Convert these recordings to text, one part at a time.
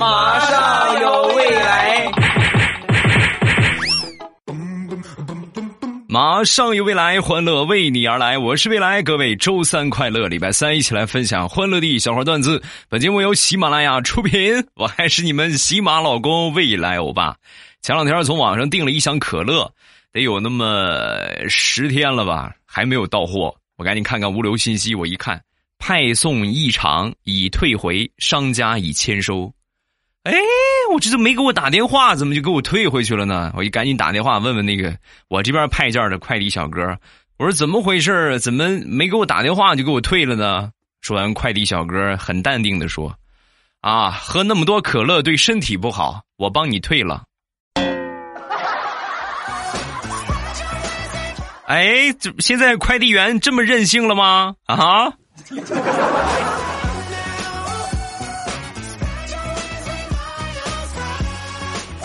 马上有未来，马上有未来，欢乐为你而来。我是未来，各位周三快乐，礼拜三一起来分享欢乐的小花段子。本节目由喜马拉雅出品，我还是你们喜马老公未来欧巴。前两天从网上订了一箱可乐，得有那么十天了吧，还没有到货。我赶紧看看物流信息，我一看。派送异常，已退回，商家已签收。哎，我这都没给我打电话，怎么就给我退回去了呢？我就赶紧打电话问问那个我这边派件的快递小哥，我说怎么回事？怎么没给我打电话就给我退了呢？说完，快递小哥很淡定的说：“啊，喝那么多可乐对身体不好，我帮你退了。”哎，这现在快递员这么任性了吗？啊？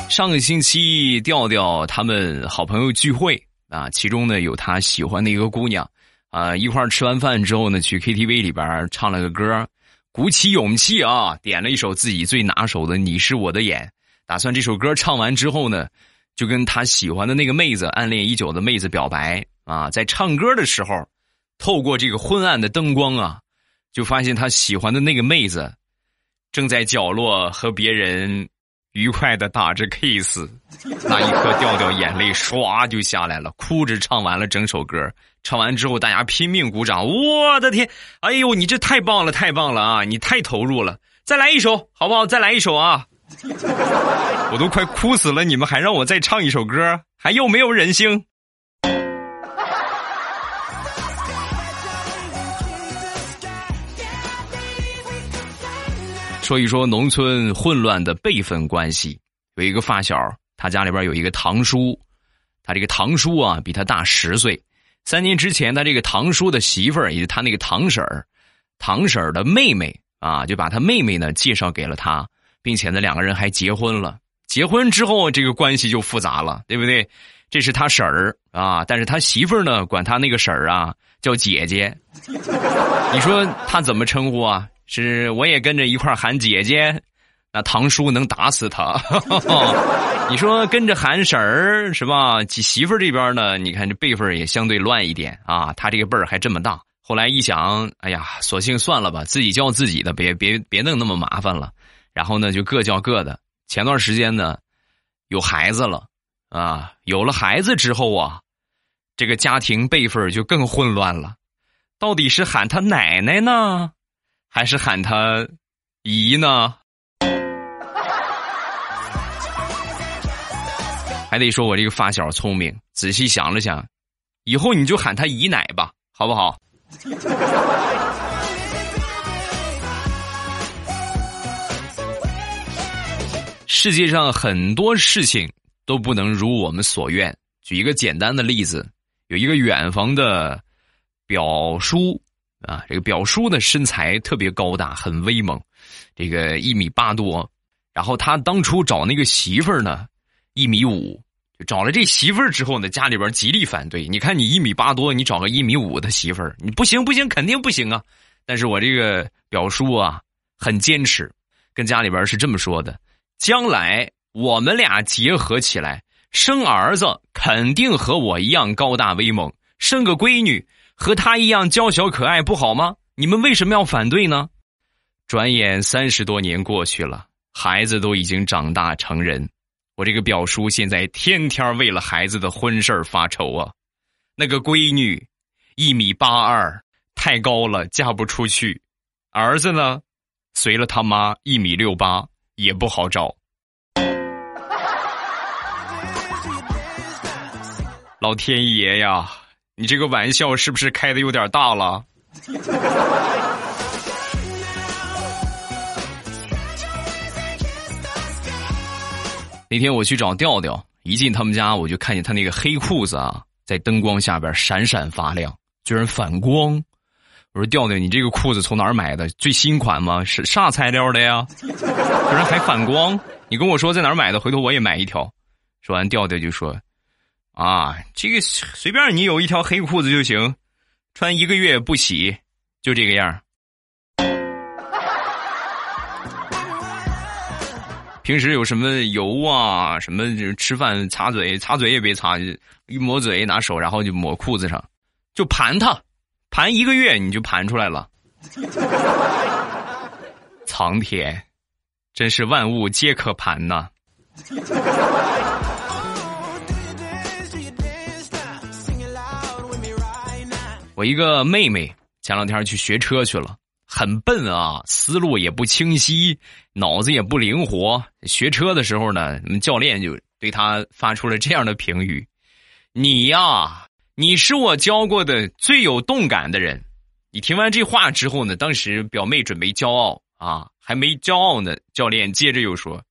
上个星期，调调他们好朋友聚会啊，其中呢有他喜欢的一个姑娘啊，一块儿吃完饭之后呢，去 KTV 里边唱了个歌，鼓起勇气啊，点了一首自己最拿手的《你是我的眼》，打算这首歌唱完之后呢，就跟他喜欢的那个妹子，暗恋已久的妹子表白啊，在唱歌的时候。透过这个昏暗的灯光啊，就发现他喜欢的那个妹子，正在角落和别人愉快的打着 kiss。那一刻，掉掉眼泪唰就下来了，哭着唱完了整首歌。唱完之后，大家拼命鼓掌。我的天，哎呦，你这太棒了，太棒了啊！你太投入了，再来一首好不好？再来一首啊！我都快哭死了，你们还让我再唱一首歌，还有没有人性？说一说农村混乱的辈分关系。有一个发小，他家里边有一个堂叔，他这个堂叔啊比他大十岁。三年之前，他这个堂叔的媳妇儿，也是他那个堂婶儿，堂婶儿的妹妹啊，就把他妹妹呢介绍给了他，并且呢两个人还结婚了。结婚之后，这个关系就复杂了，对不对？这是他婶儿啊，但是他媳妇儿呢管他那个婶儿啊叫姐姐。你说他怎么称呼啊？是，我也跟着一块喊姐姐，那堂叔能打死他。你说跟着喊婶儿是吧？媳妇这边呢？你看这辈分也相对乱一点啊。他这个辈儿还这么大。后来一想，哎呀，索性算了吧，自己叫自己的，别别别弄那么麻烦了。然后呢，就各叫各的。前段时间呢，有孩子了啊，有了孩子之后啊，这个家庭辈分就更混乱了。到底是喊他奶奶呢？还是喊他姨呢？还得说我这个发小聪明，仔细想了想，以后你就喊他姨奶吧，好不好？世界上很多事情都不能如我们所愿。举一个简单的例子，有一个远房的表叔。啊，这个表叔的身材特别高大，很威猛，这个一米八多。然后他当初找那个媳妇儿呢，一米五。就找了这媳妇儿之后呢，家里边极力反对。你看你一米八多，你找个一米五的媳妇儿，你不行不行，肯定不行啊！但是我这个表叔啊，很坚持，跟家里边是这么说的：将来我们俩结合起来，生儿子肯定和我一样高大威猛，生个闺女。和他一样娇小可爱不好吗？你们为什么要反对呢？转眼三十多年过去了，孩子都已经长大成人，我这个表叔现在天天为了孩子的婚事发愁啊。那个闺女一米八二，太高了，嫁不出去；儿子呢，随了他妈一米六八，也不好找。老天爷呀！你这个玩笑是不是开的有点大了？那天我去找调调，一进他们家，我就看见他那个黑裤子啊，在灯光下边闪闪发亮，居然反光。我说：“调调，你这个裤子从哪儿买的？最新款吗？是啥材料的呀？居然还反光！你跟我说在哪儿买的，回头我也买一条。”说完，调调就说。啊，这个随便你有一条黑裤子就行，穿一个月不洗，就这个样 平时有什么油啊，什么吃饭擦嘴，擦嘴也别擦，一抹嘴拿手，然后就抹裤子上，就盘它，盘一个月你就盘出来了。苍天，真是万物皆可盘呐！我一个妹妹前两天去学车去了，很笨啊，思路也不清晰，脑子也不灵活。学车的时候呢，教练就对她发出了这样的评语：“你呀，你是我教过的最有动感的人。”你听完这话之后呢，当时表妹准备骄傲啊，还没骄傲呢，教练接着又说：“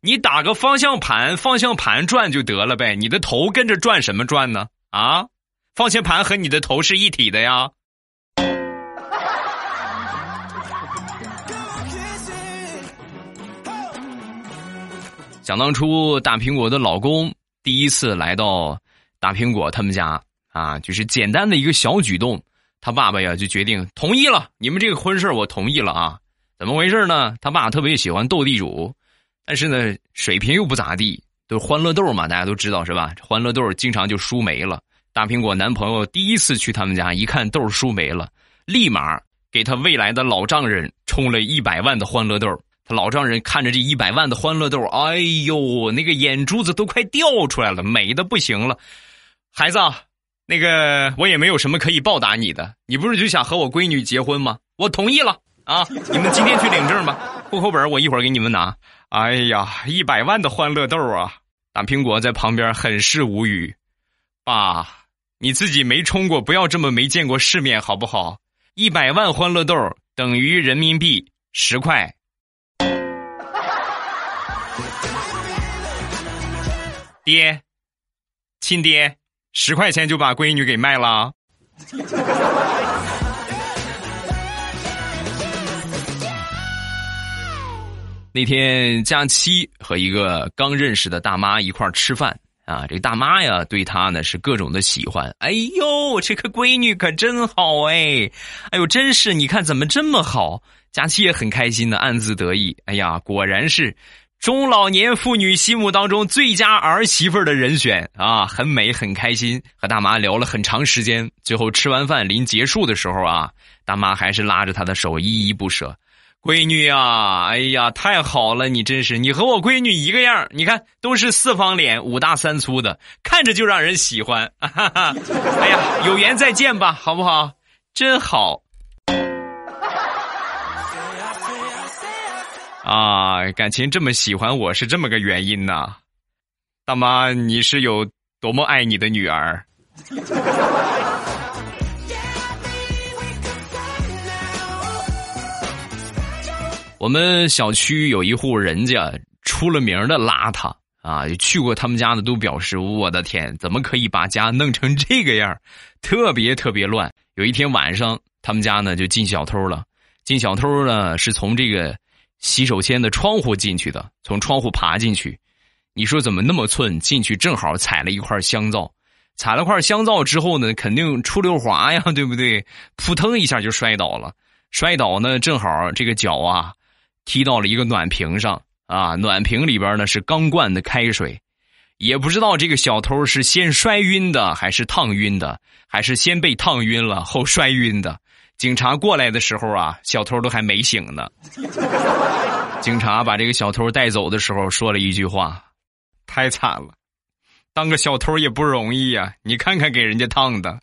你打个方向盘，方向盘转就得了呗，你的头跟着转什么转呢？啊？”方向盘和你的头是一体的呀。想当初，大苹果的老公第一次来到大苹果他们家啊，就是简单的一个小举动，他爸爸呀就决定同意了，你们这个婚事我同意了啊。怎么回事呢？他爸特别喜欢斗地主，但是呢水平又不咋地，都欢乐豆嘛，大家都知道是吧？欢乐豆经常就输没了。大苹果男朋友第一次去他们家，一看豆输没了，立马给他未来的老丈人充了一百万的欢乐豆。他老丈人看着这一百万的欢乐豆，哎呦，那个眼珠子都快掉出来了，美的不行了。孩子，那个我也没有什么可以报答你的，你不是就想和我闺女结婚吗？我同意了啊！你们今天去领证吧，户口本我一会儿给你们拿。哎呀，一百万的欢乐豆啊！大苹果在旁边很是无语，爸。你自己没充过，不要这么没见过世面，好不好？一百万欢乐豆等于人民币十块。爹，亲爹，十块钱就把闺女给卖了。那天佳期和一个刚认识的大妈一块儿吃饭。啊，这大妈呀，对他呢是各种的喜欢。哎呦，这个闺女可真好哎！哎呦，真是，你看怎么这么好？佳琪也很开心的，暗自得意。哎呀，果然是中老年妇女心目当中最佳儿媳妇的人选啊，很美，很开心。和大妈聊了很长时间，最后吃完饭临结束的时候啊，大妈还是拉着她的手，依依不舍。闺女啊，哎呀，太好了！你真是，你和我闺女一个样你看，都是四方脸，五大三粗的，看着就让人喜欢。哎呀，有缘再见吧，好不好？真好。啊，感情这么喜欢我是这么个原因呐，大妈，你是有多么爱你的女儿？我们小区有一户人家出了名的邋遢啊，去过他们家的都表示，我的天，怎么可以把家弄成这个样特别特别乱。有一天晚上，他们家呢就进小偷了。进小偷呢是从这个洗手间的窗户进去的，从窗户爬进去。你说怎么那么寸？进去正好踩了一块香皂，踩了块香皂之后呢，肯定出溜滑呀，对不对？扑腾一下就摔倒了。摔倒呢，正好这个脚啊。踢到了一个暖瓶上啊！暖瓶里边呢是刚灌的开水，也不知道这个小偷是先摔晕的还是烫晕的，还是先被烫晕了后摔晕的。警察过来的时候啊，小偷都还没醒呢。警察把这个小偷带走的时候说了一句话：“太惨了，当个小偷也不容易呀！你看看给人家烫的。”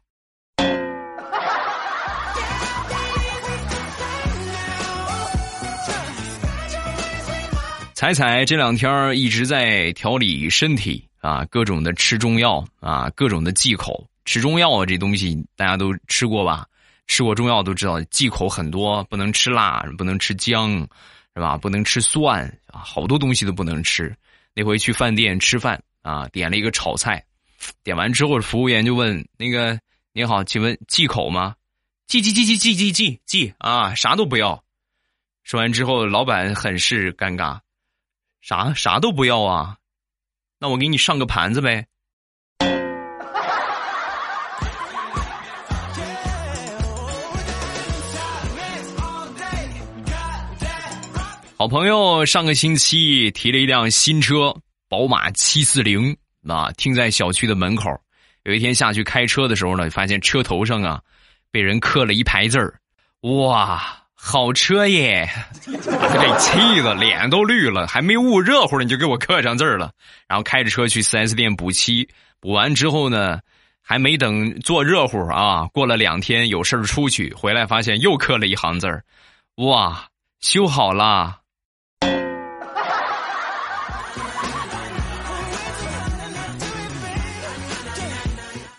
彩彩这两天一直在调理身体啊，各种的吃中药啊，各种的忌口。吃中药啊，这东西大家都吃过吧？吃过中药都知道，忌口很多，不能吃辣，不能吃姜，是吧？不能吃蒜啊，好多东西都不能吃。那回去饭店吃饭啊，点了一个炒菜，点完之后，服务员就问那个：“您好，请问忌口吗？”“忌忌忌忌忌忌忌忌啊，啥都不要。”说完之后，老板很是尴尬。啥啥都不要啊？那我给你上个盘子呗。好朋友上个星期提了一辆新车，宝马七四零啊，停在小区的门口。有一天下去开车的时候呢，发现车头上啊，被人刻了一排字儿。哇，好车耶！把他给气的脸都绿了，还没捂热乎你就给我刻上字儿了。然后开着车去 4S 店补漆，补完之后呢，还没等坐热乎啊，过了两天有事儿出去，回来发现又刻了一行字儿。哇，修好啦。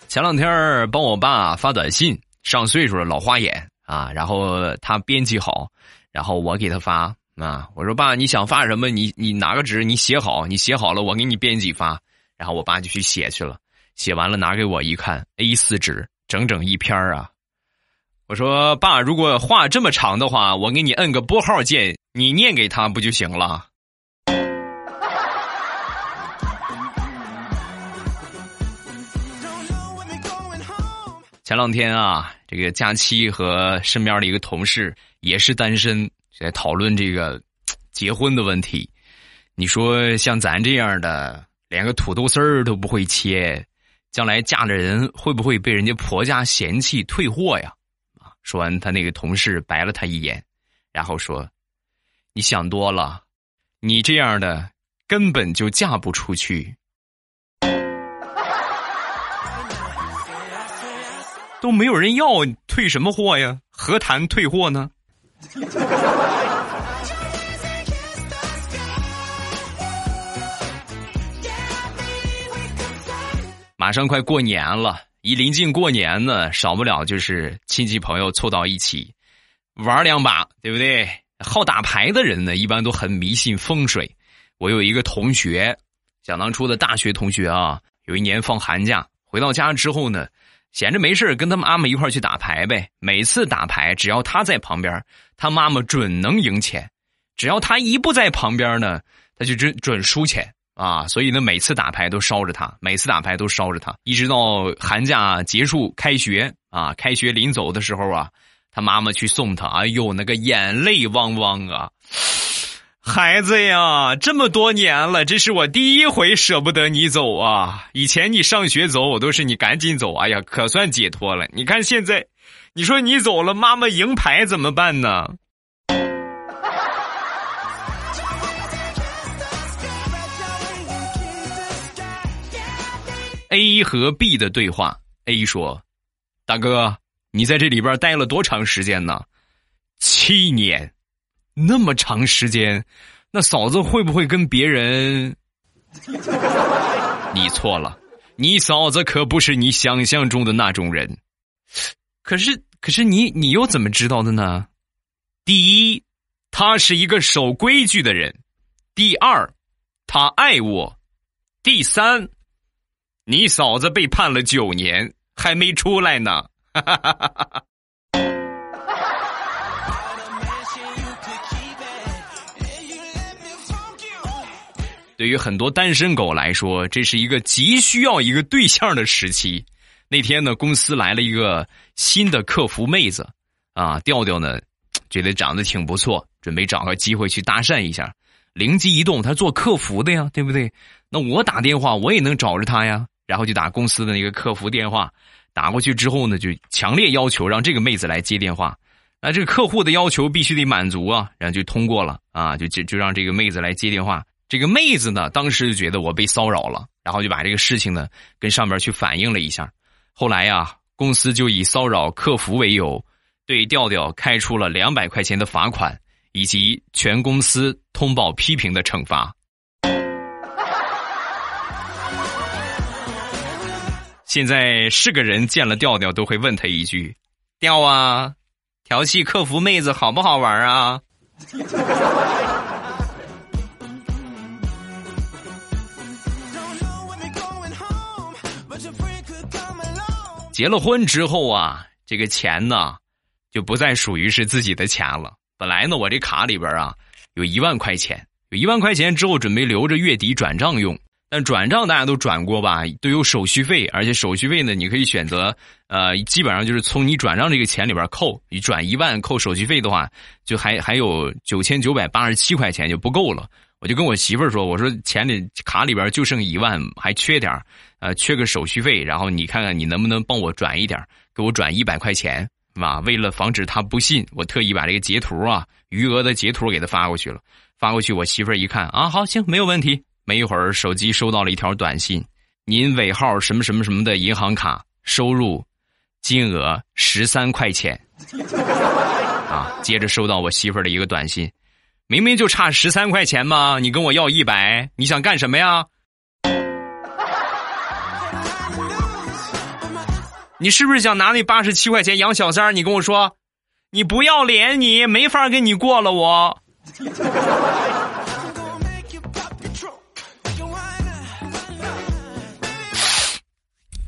前两天帮我爸发短信，上岁数了老花眼啊，然后他编辑好，然后我给他发啊，我说爸你想发什么？你你拿个纸你写好，你写好了我给你编辑发，然后我爸就去写去了，写完了拿给我一看，A 四纸整整一篇啊，我说爸如果话这么长的话，我给你摁个拨号键，你念给他不就行了？前两天啊，这个佳期和身边的一个同事也是单身，在讨论这个结婚的问题。你说像咱这样的，连个土豆丝儿都不会切，将来嫁了人会不会被人家婆家嫌弃退货呀？啊！说完，他那个同事白了他一眼，然后说：“你想多了，你这样的根本就嫁不出去。”都没有人要，退什么货呀？何谈退货呢？马上快过年了，一临近过年呢，少不了就是亲戚朋友凑到一起玩两把，对不对？好打牌的人呢，一般都很迷信风水。我有一个同学，想当初的大学同学啊，有一年放寒假回到家之后呢。闲着没事跟他妈妈一块去打牌呗。每次打牌，只要他在旁边，他妈妈准能赢钱；只要他一不在旁边呢，他就准准输钱啊。所以呢，每次打牌都烧着他，每次打牌都烧着他，一直到寒假结束、开学啊，开学临走的时候啊，他妈妈去送他，哎呦，那个眼泪汪汪啊。孩子呀，这么多年了，这是我第一回舍不得你走啊！以前你上学走，我都是你赶紧走，哎呀，可算解脱了。你看现在，你说你走了，妈妈赢牌怎么办呢？A 和 B 的对话，A 说：“大哥，你在这里边待了多长时间呢？七年。”那么长时间，那嫂子会不会跟别人？你错了，你嫂子可不是你想象中的那种人。可是，可是你你又怎么知道的呢？第一，他是一个守规矩的人；第二，他爱我；第三，你嫂子被判了九年还没出来呢。哈哈哈哈哈。对于很多单身狗来说，这是一个急需要一个对象的时期。那天呢，公司来了一个新的客服妹子，啊，调调呢觉得长得挺不错，准备找个机会去搭讪一下。灵机一动，他做客服的呀，对不对？那我打电话我也能找着他呀。然后就打公司的那个客服电话，打过去之后呢，就强烈要求让这个妹子来接电话。那这个客户的要求必须得满足啊，然后就通过了啊，就就就让这个妹子来接电话。这个妹子呢，当时就觉得我被骚扰了，然后就把这个事情呢跟上面去反映了一下。后来呀，公司就以骚扰客服为由，对调调开出了两百块钱的罚款，以及全公司通报批评的惩罚。现在是个人见了调调都会问他一句：“调啊，调戏客服妹子好不好玩啊？” 结了婚之后啊，这个钱呢，就不再属于是自己的钱了。本来呢，我这卡里边啊，有一万块钱，有一万块钱之后准备留着月底转账用。但转账大家都转过吧，都有手续费，而且手续费呢，你可以选择，呃，基本上就是从你转账这个钱里边扣。你转一万扣手续费的话，就还还有九千九百八十七块钱就不够了。我就跟我媳妇儿说，我说钱里卡里边就剩一万，还缺点呃，缺个手续费，然后你看看你能不能帮我转一点，给我转一百块钱，是吧？为了防止他不信，我特意把这个截图啊，余额的截图给他发过去了。发过去，我媳妇儿一看啊，好，行，没有问题。没一会儿，手机收到了一条短信：“您尾号什么什么什么的银行卡收入金额十三块钱。”啊，接着收到我媳妇儿的一个短信：“明明就差十三块钱嘛，你跟我要一百，你想干什么呀？你是不是想拿那八十七块钱养小三儿？你跟我说，你不要脸，你没法跟你过了，我。”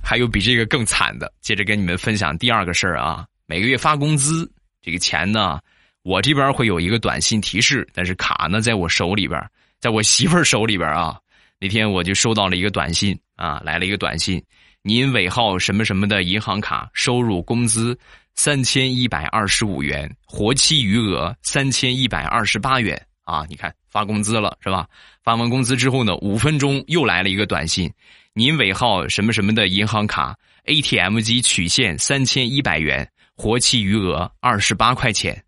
还有比这个更惨的，接着跟你们分享第二个事儿啊。每个月发工资，这个钱呢，我这边会有一个短信提示，但是卡呢在我手里边，在我媳妇手里边啊。那天我就收到了一个短信啊，来了一个短信，您尾号什么什么的银行卡收入工资三千一百二十五元，活期余额三千一百二十八元啊。你看发工资了是吧？发完工资之后呢，五分钟又来了一个短信。您尾号什么什么的银行卡 ATM 机取现三千一百元，活期余额二十八块钱。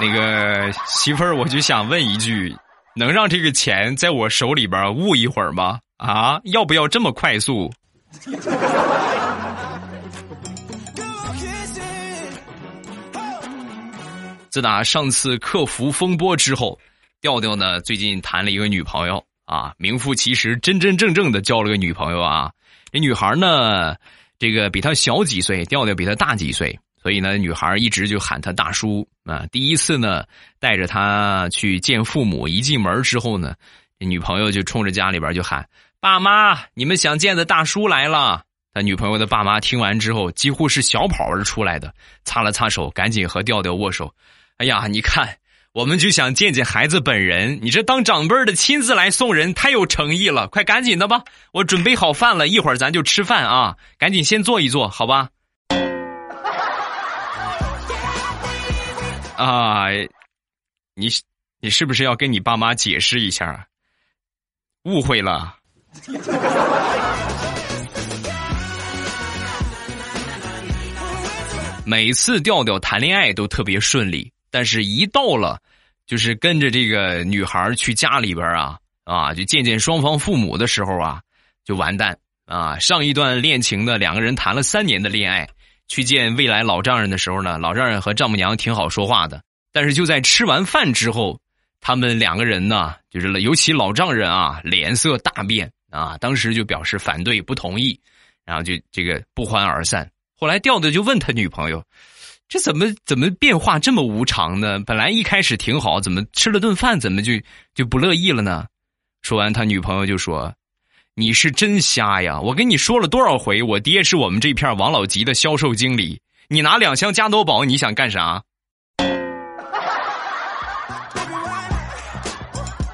那个媳妇儿，我就想问一句，能让这个钱在我手里边捂一会儿吗？啊，要不要这么快速？自打上次客服风波之后，调调呢最近谈了一个女朋友。啊，名副其实，真真正正的交了个女朋友啊！这女孩呢，这个比他小几岁，调调比他大几岁，所以呢，女孩一直就喊他大叔啊。第一次呢，带着他去见父母，一进门之后呢，女朋友就冲着家里边就喊：“爸妈，你们想见的大叔来了！”他女朋友的爸妈听完之后，几乎是小跑而出来的，擦了擦手，赶紧和调调握手。哎呀，你看。我们就想见见孩子本人，你这当长辈的亲自来送人，太有诚意了！快赶紧的吧，我准备好饭了，一会儿咱就吃饭啊！赶紧先坐一坐，好吧？啊，你你是不是要跟你爸妈解释一下？误会了。每次调调谈恋爱都特别顺利。但是，一到了，就是跟着这个女孩去家里边啊啊，就见见双方父母的时候啊，就完蛋啊！上一段恋情的两个人谈了三年的恋爱，去见未来老丈人的时候呢，老丈人和丈母娘挺好说话的。但是就在吃完饭之后，他们两个人呢，就是尤其老丈人啊，脸色大变啊，当时就表示反对不同意，然后就这个不欢而散。后来调调就问他女朋友。这怎么怎么变化这么无常呢？本来一开始挺好，怎么吃了顿饭怎么就就不乐意了呢？说完，他女朋友就说：“你是真瞎呀！我跟你说了多少回，我爹是我们这片王老吉的销售经理。你拿两箱加多宝，你想干啥？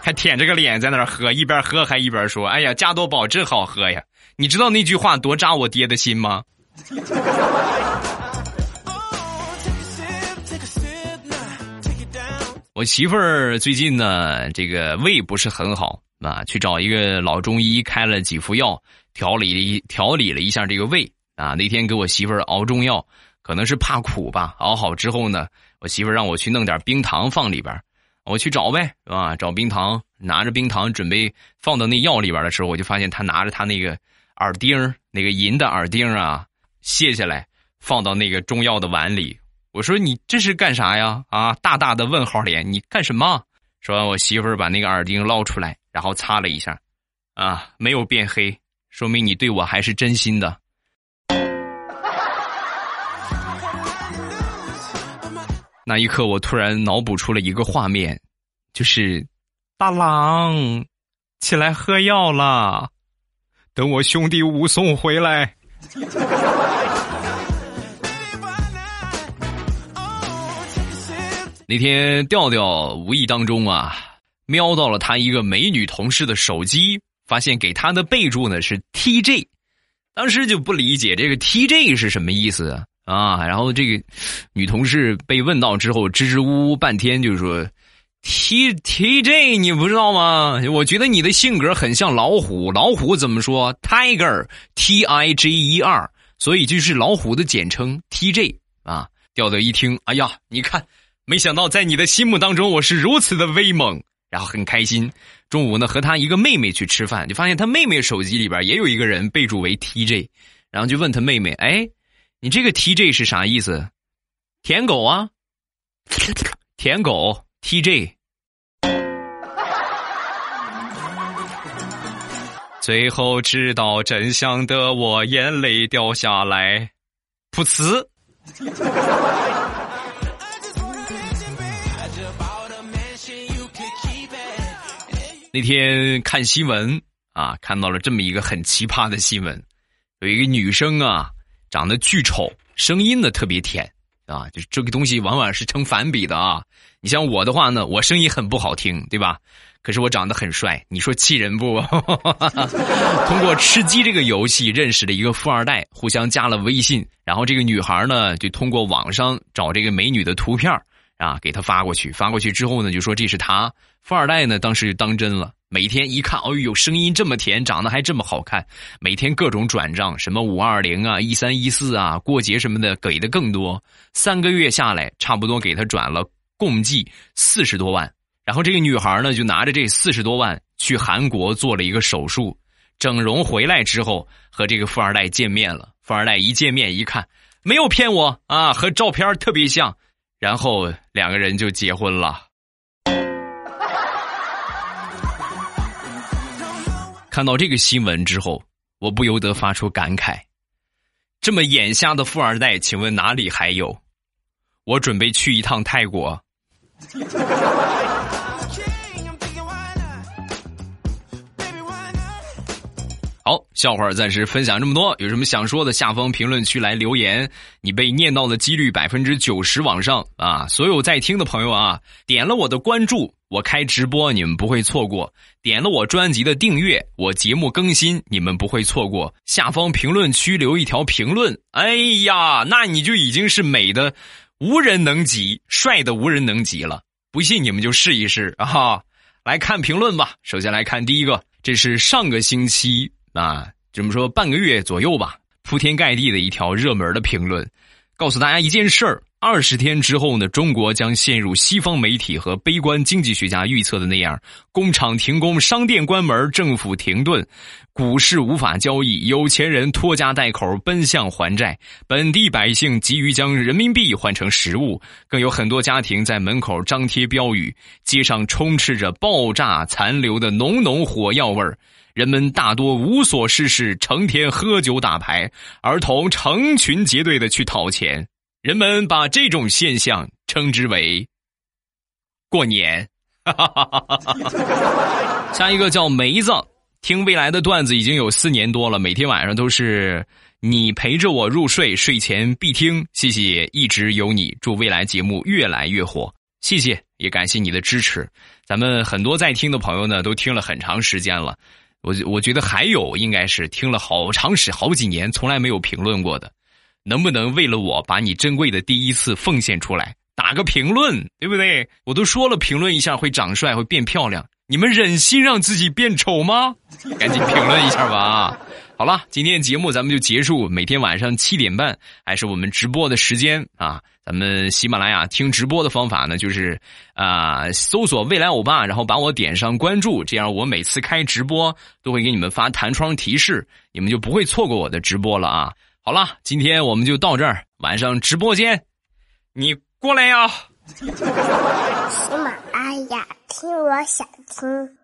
还舔着个脸在那儿喝，一边喝还一边说：‘哎呀，加多宝真好喝呀！’你知道那句话多扎我爹的心吗？”我媳妇儿最近呢，这个胃不是很好啊，去找一个老中医开了几副药，调理调理了一下这个胃啊。那天给我媳妇儿熬中药，可能是怕苦吧。熬好之后呢，我媳妇儿让我去弄点冰糖放里边，我去找呗，是吧？找冰糖，拿着冰糖准备放到那药里边的时候，我就发现她拿着她那个耳钉，那个银的耳钉啊，卸下来放到那个中药的碗里。我说你这是干啥呀？啊，大大的问号脸，你干什么？说完，我媳妇儿把那个耳钉捞出来，然后擦了一下，啊，没有变黑，说明你对我还是真心的。那一刻，我突然脑补出了一个画面，就是大郎起来喝药了，等我兄弟武松回来。那天调调无意当中啊，瞄到了他一个美女同事的手机，发现给他的备注呢是 TJ，当时就不理解这个 TJ 是什么意思啊！然后这个女同事被问到之后，支支吾吾半天，就是说。T T J 你不知道吗？我觉得你的性格很像老虎，老虎怎么说？Tiger T I G E R，所以就是老虎的简称 T J 啊。调调一听，哎呀，你看，没想到在你的心目当中我是如此的威猛，然后很开心。中午呢，和他一个妹妹去吃饭，就发现他妹妹手机里边也有一个人备注为 T J，然后就问他妹妹，哎，你这个 T J 是啥意思？舔狗啊，舔狗 T J。最后知道真相的我，眼泪掉下来，噗呲。那天看新闻啊，看到了这么一个很奇葩的新闻，有一个女生啊，长得巨丑，声音呢特别甜啊，就这个东西往往是成反比的啊。你像我的话呢，我声音很不好听，对吧？可是我长得很帅，你说气人不？通过吃鸡这个游戏认识了一个富二代，互相加了微信，然后这个女孩呢就通过网上找这个美女的图片啊，给他发过去。发过去之后呢，就说这是他。富二代呢当时就当真了，每天一看，哎呦，声音这么甜，长得还这么好看，每天各种转账，什么五二零啊、一三一四啊，过节什么的给的更多。三个月下来，差不多给他转了共计四十多万。然后这个女孩呢，就拿着这四十多万去韩国做了一个手术，整容回来之后和这个富二代见面了。富二代一见面一看，没有骗我啊，和照片特别像，然后两个人就结婚了。看到这个新闻之后，我不由得发出感慨：这么眼瞎的富二代，请问哪里还有？我准备去一趟泰国。好，笑话暂时分享这么多，有什么想说的，下方评论区来留言。你被念到的几率百分之九十往上啊！所有在听的朋友啊，点了我的关注，我开直播你们不会错过；点了我专辑的订阅，我节目更新你们不会错过。下方评论区留一条评论，哎呀，那你就已经是美的无人能及，帅的无人能及了。不信你们就试一试啊！来看评论吧。首先来看第一个，这是上个星期。啊，这么说半个月左右吧，铺天盖地的一条热门的评论，告诉大家一件事儿：二十天之后呢，中国将陷入西方媒体和悲观经济学家预测的那样，工厂停工、商店关门、政府停顿、股市无法交易、有钱人拖家带口奔向还债、本地百姓急于将人民币换成实物，更有很多家庭在门口张贴标语，街上充斥着爆炸残留的浓浓火药味儿。人们大多无所事事，成天喝酒打牌，儿童成群结队的去讨钱。人们把这种现象称之为“过年”。下一个叫梅子，听未来的段子已经有四年多了，每天晚上都是你陪着我入睡，睡前必听。谢谢，一直有你，祝未来节目越来越火。谢谢，也感谢你的支持。咱们很多在听的朋友呢，都听了很长时间了。我我觉得还有应该是听了好长时好几年从来没有评论过的，能不能为了我把你珍贵的第一次奉献出来，打个评论，对不对？我都说了评论一下会长帅会变漂亮，你们忍心让自己变丑吗？赶紧评论一下吧啊！好了，今天节目咱们就结束。每天晚上七点半还是我们直播的时间啊！咱们喜马拉雅听直播的方法呢，就是啊，搜索“未来欧巴”，然后把我点上关注，这样我每次开直播都会给你们发弹窗提示，你们就不会错过我的直播了啊！好了，今天我们就到这儿，晚上直播间你过来呀！喜马拉雅听，我想听。